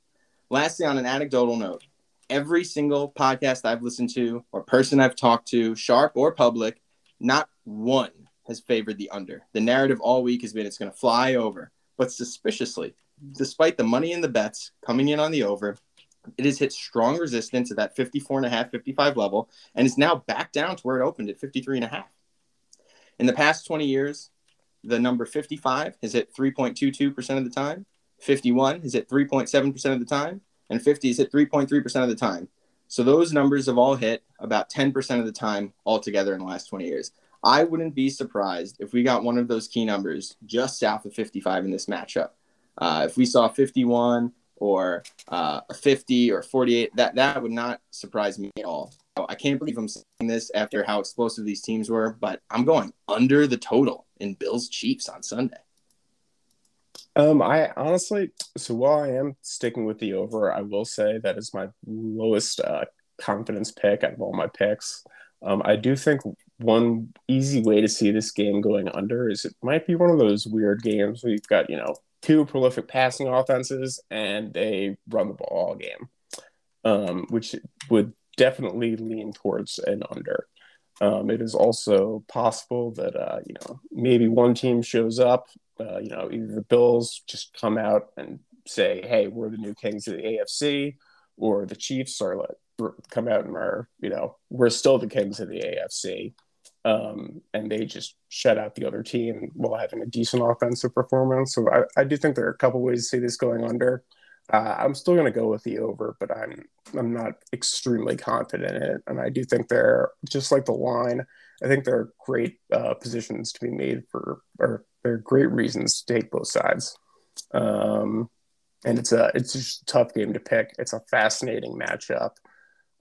Lastly, on an anecdotal note, every single podcast I've listened to or person I've talked to, sharp or public, not one has favored the under. The narrative all week has been it's going to fly over. But suspiciously, despite the money and the bets coming in on the over, it has hit strong resistance at that 54 and a half, 55 level, and is now back down to where it opened at 53 and a half. In the past 20 years, the number 55 has hit 3.22% of the time, 51 has hit 3.7% of the time, and 50 has hit 3.3% of the time. So those numbers have all hit about 10% of the time altogether in the last 20 years. I wouldn't be surprised if we got one of those key numbers just south of 55 in this matchup. Uh, if we saw 51, or uh, a 50 or 48, that, that would not surprise me at all. I can't believe I'm saying this after how explosive these teams were, but I'm going under the total in Bills Chiefs on Sunday. Um, I honestly, so while I am sticking with the over, I will say that is my lowest uh, confidence pick out of all my picks. Um, I do think one easy way to see this game going under is it might be one of those weird games where you've got, you know, two prolific passing offenses and they run the ball all game, um, which would definitely lean towards an under. Um, it is also possible that uh, you know maybe one team shows up. Uh, you know, either the Bills just come out and say, "Hey, we're the new kings of the AFC," or the Chiefs are like come out and are you know we're still the kings of the AFC um, and they just shut out the other team while having a decent offensive performance. So I, I do think there are a couple ways to see this going under. Uh, I'm still going to go with the over, but I'm I'm not extremely confident in it, and I do think they're just like the line. I think there are great uh, positions to be made for, or there are great reasons to take both sides. Um, and it's a it's just a tough game to pick. It's a fascinating matchup.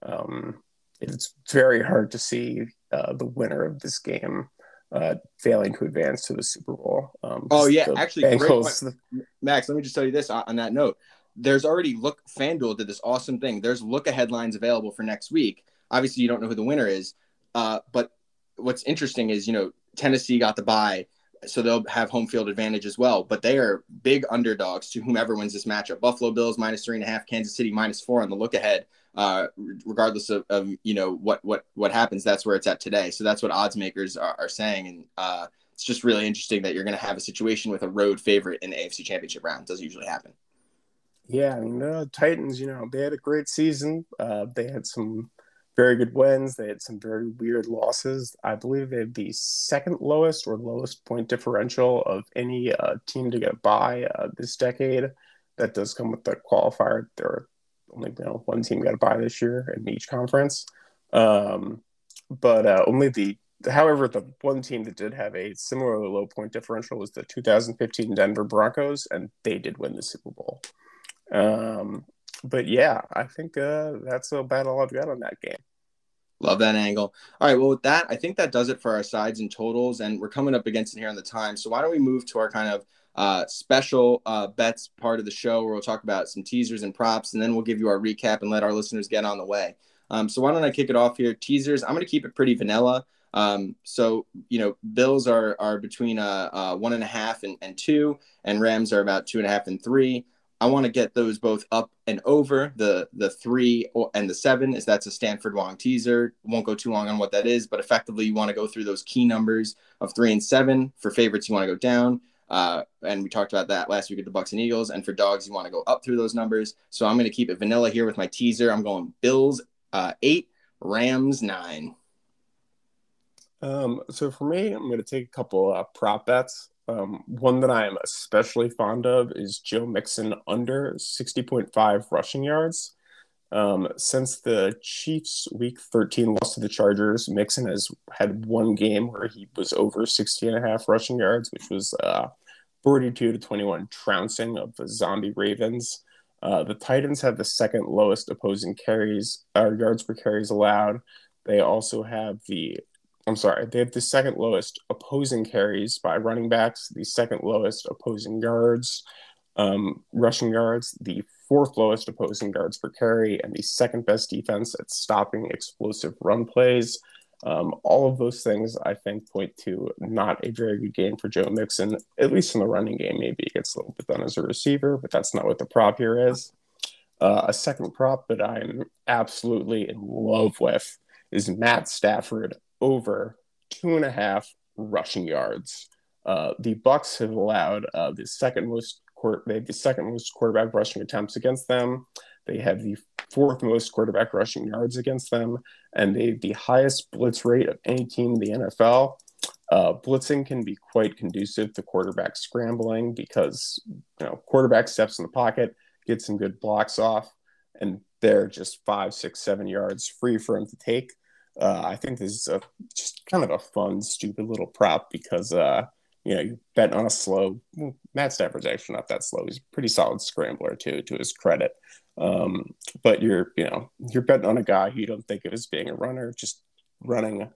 Um, it's very hard to see uh, the winner of this game uh, failing to advance to the Super Bowl. Um, oh yeah, actually, Bengals, Max. Let me just tell you this on that note. There's already look. FanDuel did this awesome thing. There's look ahead lines available for next week. Obviously, you don't know who the winner is, uh, but what's interesting is you know Tennessee got the bye, so they'll have home field advantage as well. But they are big underdogs to whomever wins this matchup. Buffalo Bills minus three and a half, Kansas City minus four on the look ahead uh, regardless of, of, you know what what what happens. That's where it's at today. So that's what odds makers are, are saying, and uh, it's just really interesting that you're going to have a situation with a road favorite in the AFC Championship round. It doesn't usually happen. Yeah, I mean the Titans. You know they had a great season. Uh, they had some very good wins. They had some very weird losses. I believe they had the second lowest or lowest point differential of any uh, team to get by uh, this decade. That does come with the qualifier. Only you know one team got a bye this year in each conference. Um, but uh, only the however the one team that did have a similarly low point differential was the 2015 Denver Broncos, and they did win the Super Bowl. Um, but yeah, I think uh, that's about all I've got on that game. Love that angle. All right. Well, with that, I think that does it for our sides and totals. And we're coming up against it here on the time. So why don't we move to our kind of uh, special uh, bets part of the show where we'll talk about some teasers and props, and then we'll give you our recap and let our listeners get on the way. Um, so why don't I kick it off here? Teasers. I'm going to keep it pretty vanilla. Um, so you know, Bills are are between uh, uh, one and a half and, and two, and Rams are about two and a half and three. I want to get those both up and over the the three and the seven. Is that's a Stanford Wong teaser? Won't go too long on what that is, but effectively you want to go through those key numbers of three and seven. For favorites, you want to go down. Uh, and we talked about that last week at the Bucks and Eagles. And for dogs, you want to go up through those numbers. So I'm going to keep it vanilla here with my teaser. I'm going Bills uh, eight, Rams nine. Um, so for me, I'm going to take a couple uh, prop bets. Um, one that I am especially fond of is Joe Mixon under 60.5 rushing yards. Um, since the Chiefs' Week 13 loss to the Chargers, Mixon has had one game where he was over 60 and a half rushing yards, which was uh, 42 to 21 trouncing of the zombie Ravens. Uh, the Titans have the second lowest opposing carries, uh, yards per carries allowed. They also have the I'm sorry, they have the second lowest opposing carries by running backs, the second lowest opposing yards, um, rushing yards, the fourth lowest opposing yards per carry, and the second best defense at stopping explosive run plays. Um, all of those things, I think, point to not a very good game for Joe Mixon, at least in the running game. Maybe he gets a little bit done as a receiver, but that's not what the prop here is. Uh, a second prop that I'm absolutely in love with is Matt Stafford over two and a half rushing yards. Uh, the Bucks have allowed uh, the second most they have the second most quarterback rushing attempts against them. They have the fourth most quarterback rushing yards against them, and they have the highest blitz rate of any team in the NFL. Uh, blitzing can be quite conducive to quarterback scrambling because you know quarterback steps in the pocket, gets some good blocks off, and they're just five, six, seven yards free for him to take. Uh, I think this is a just kind of a fun, stupid little prop because uh, you know you bet on a slow. Matt Stafford's actually not that slow. He's a pretty solid scrambler too, to his credit. Um, but you're you know you're betting on a guy who you don't think of as being a runner, just running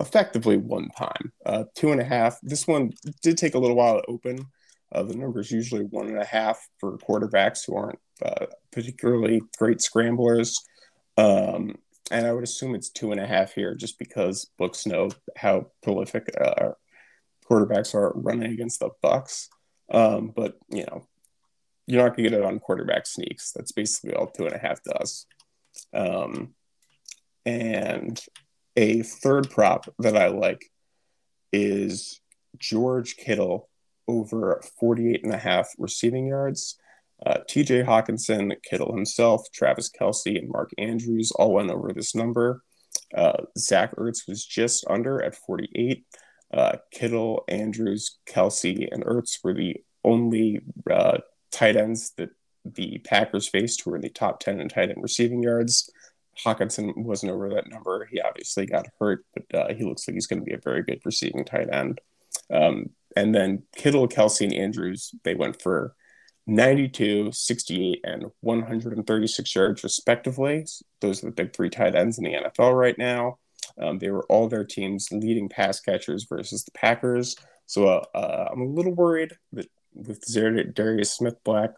effectively one time. Uh, two and a half. This one did take a little while to open. Uh, the number is usually one and a half for quarterbacks who aren't uh, particularly great scramblers. Um, and I would assume it's two and a half here, just because books know how prolific uh, quarterbacks are running against the Bucks. Um, but you know, you're not gonna get it on quarterback sneaks. That's basically all two and a half does. Um, and a third prop that I like is George Kittle over 48 and a half receiving yards. Uh, TJ Hockenson, Kittle himself, Travis Kelce, and Mark Andrews all went over this number. Uh, Zach Ertz was just under at 48. Uh, Kittle, Andrews, Kelce, and Ertz were the only uh, tight ends that the Packers faced were in the top 10 in tight end receiving yards. Hockenson wasn't over that number. He obviously got hurt, but uh, he looks like he's going to be a very good receiving tight end. Um, and then Kittle, Kelce, and Andrews, they went for 92, 68, and 136 yards, respectively. Those are the big three tight ends in the NFL right now. Um, they were all their teams' leading pass catchers versus the Packers. So uh, uh, I'm a little worried that with Darius Smith Black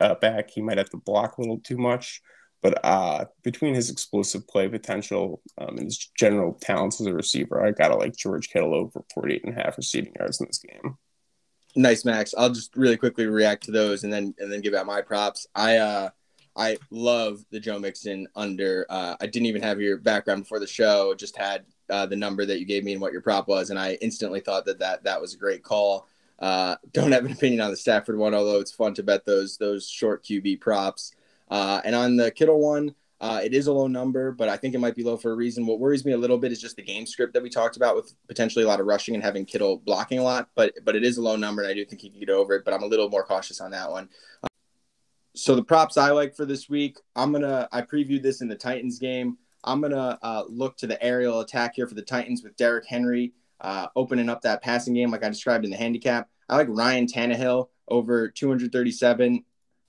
uh, back, he might have to block a little too much. But uh, between his explosive play potential um, and his general talents as a receiver, I gotta like George Kittle over 48 and a half receiving yards in this game. Nice, Max. I'll just really quickly react to those and then and then give out my props. I uh I love the Joe Mixon under. Uh, I didn't even have your background before the show. Just had uh, the number that you gave me and what your prop was, and I instantly thought that that that was a great call. Uh, don't have an opinion on the Stafford one, although it's fun to bet those those short QB props. Uh, and on the Kittle one, uh, it is a low number, but I think it might be low for a reason. What worries me a little bit is just the game script that we talked about with potentially a lot of rushing and having Kittle blocking a lot. But but it is a low number, and I do think he can get over it. But I'm a little more cautious on that one. so the props I like for this week, I'm gonna I previewed this in the Titans game. I'm gonna uh, look to the aerial attack here for the Titans with Derrick Henry uh, opening up that passing game, like I described in the handicap. I like Ryan Tannehill over 237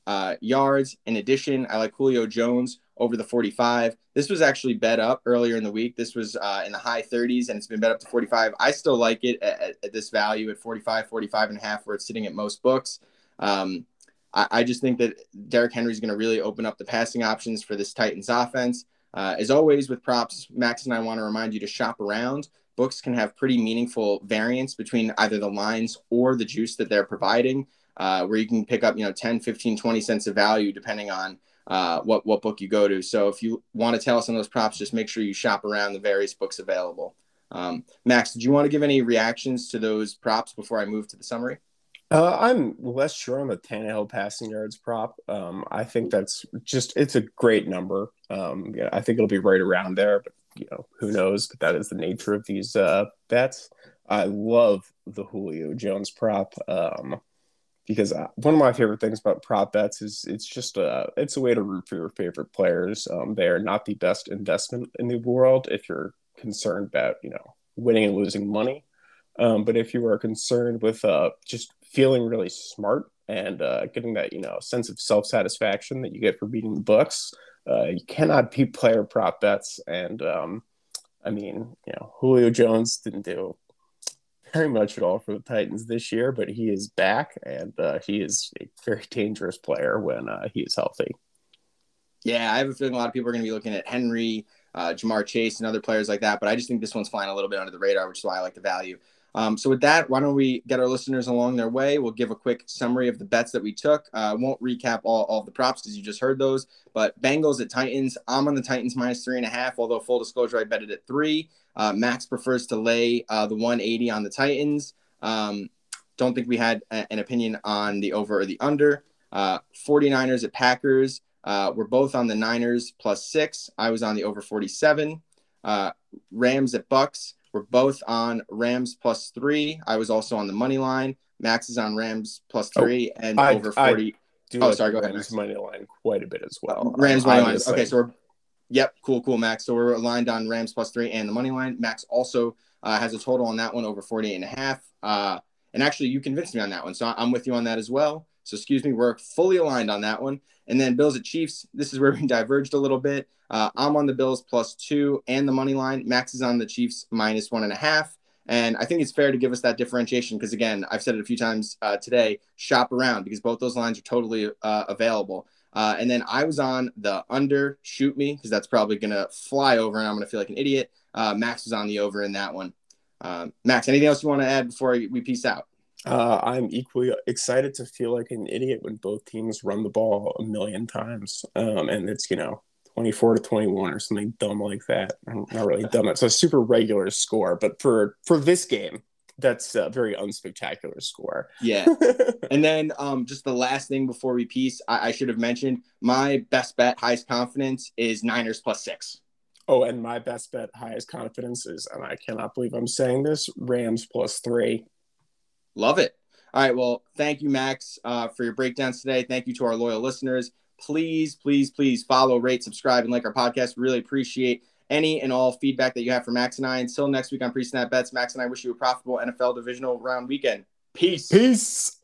uh, yards. In addition, I like Julio Jones over the 45. This was actually bet up earlier in the week. This was uh, in the high 30s and it's been bet up to 45. I still like it at, at, this value at 45, 45 and a half, where it's sitting at most books. Um, I, I, just think that Derrick Henry is going to really open up the passing options for this Titans offense. Uh, as always, with props, Max and I want to remind you to shop around. Books can have pretty meaningful variance between either the lines or the juice that they're providing, uh, where you can pick up, you know, 10, 15, 20 cents of value depending on uh, what what book you go to. So if you want to tell us on those props, just make sure you shop around the various books available. Um, Max, did you want to give any reactions to those props before I move to the summary? Uh, I'm less sure on the Tannehill passing yards prop. Um, I think that's just it's a great number. Um, yeah, I think it'll be right around there, but you know who knows? But that is the nature of these uh, bets. I love the Julio Jones prop. Um, because uh, one of my favorite things about prop bets is it's just a uh, it's a way to root for your favorite players. Um, they are not the best investment in the world if you're concerned about you know winning and losing money. Um, but if you are concerned with uh, just feeling really smart and uh, getting that you know sense of self satisfaction that you get for beating the books, uh, you cannot beat player prop bets. And um, I mean, you know, Julio Jones didn't do very much at all for the Titans this year, but he is back and uh, he is a very dangerous player when uh, he is healthy. Yeah, I have a feeling a lot of people are going to be looking at Henry, uh, Ja'Marr Chase, and other players like that, but I just think this one's flying a little bit under the radar, which is why I like the value. Um, so with that, why don't we get our listeners along their way? We'll give a quick summary of the bets that we took. Uh, I uh, won't recap all, all the props because you just heard those. But Bengals at Titans, I'm on the Titans minus three and a half. Although full disclosure, I bet it at three. Uh, Max prefers to lay uh, the 180 on the Titans. Um, don't think we had a, an opinion on the over or the under. Uh, 49ers at Packers. Uh, we're both on the Niners plus six. I was on the over 47. Rams at Bucks. We're both on Rams plus three. I was also on the money line. Max is on Rams plus oh, three oh, and I, over 40. oh, like sorry, go ahead. Rams money line quite a bit as well. Rams money line. Okay, so we're, yep, cool, cool, Max. So we're aligned on Rams plus three and the money line. Max also uh, has a total on that one over 48 and a half. Uh, and actually, you convinced me on that one. So I'm with you on that as well. So excuse me, we're fully aligned on that one. And then Bills at Chiefs. This is where we diverged a little bit. Uh, I'm on the Bills plus two and the money line. Max is on the Chiefs minus one and a half. And I think it's fair to give us that differentiation because, again, I've said it a few times uh, today shop around because both those lines are totally uh, available. Uh, and then I was on the under, shoot me, because that's probably going to fly over and I'm going to feel like an idiot. Uh, Max was on the over in that one. Um, Max, anything else you want to add before we peace out? Uh, I'm equally excited to feel like an idiot when both teams run the ball a million times. Um, and it's, you know, 24 to 21 or something dumb like that. I'm Not really dumb. It's a super regular score, but for for this game, that's a very unspectacular score. Yeah. and then um, just the last thing before we peace, I, I should have mentioned my best bet, highest confidence is Niners plus six. Oh, and my best bet, highest confidence is, and I cannot believe I'm saying this, Rams plus three. Love it. All right. Well, thank you, Max, uh, for your breakdowns today. Thank you to our loyal listeners. Please, please, please follow, rate, subscribe, and like our podcast. Really appreciate any and all feedback that you have for Max and I. Until next week on Pre Snap Bets, Max and I wish you a profitable NFL divisional round weekend. Peace. Peace.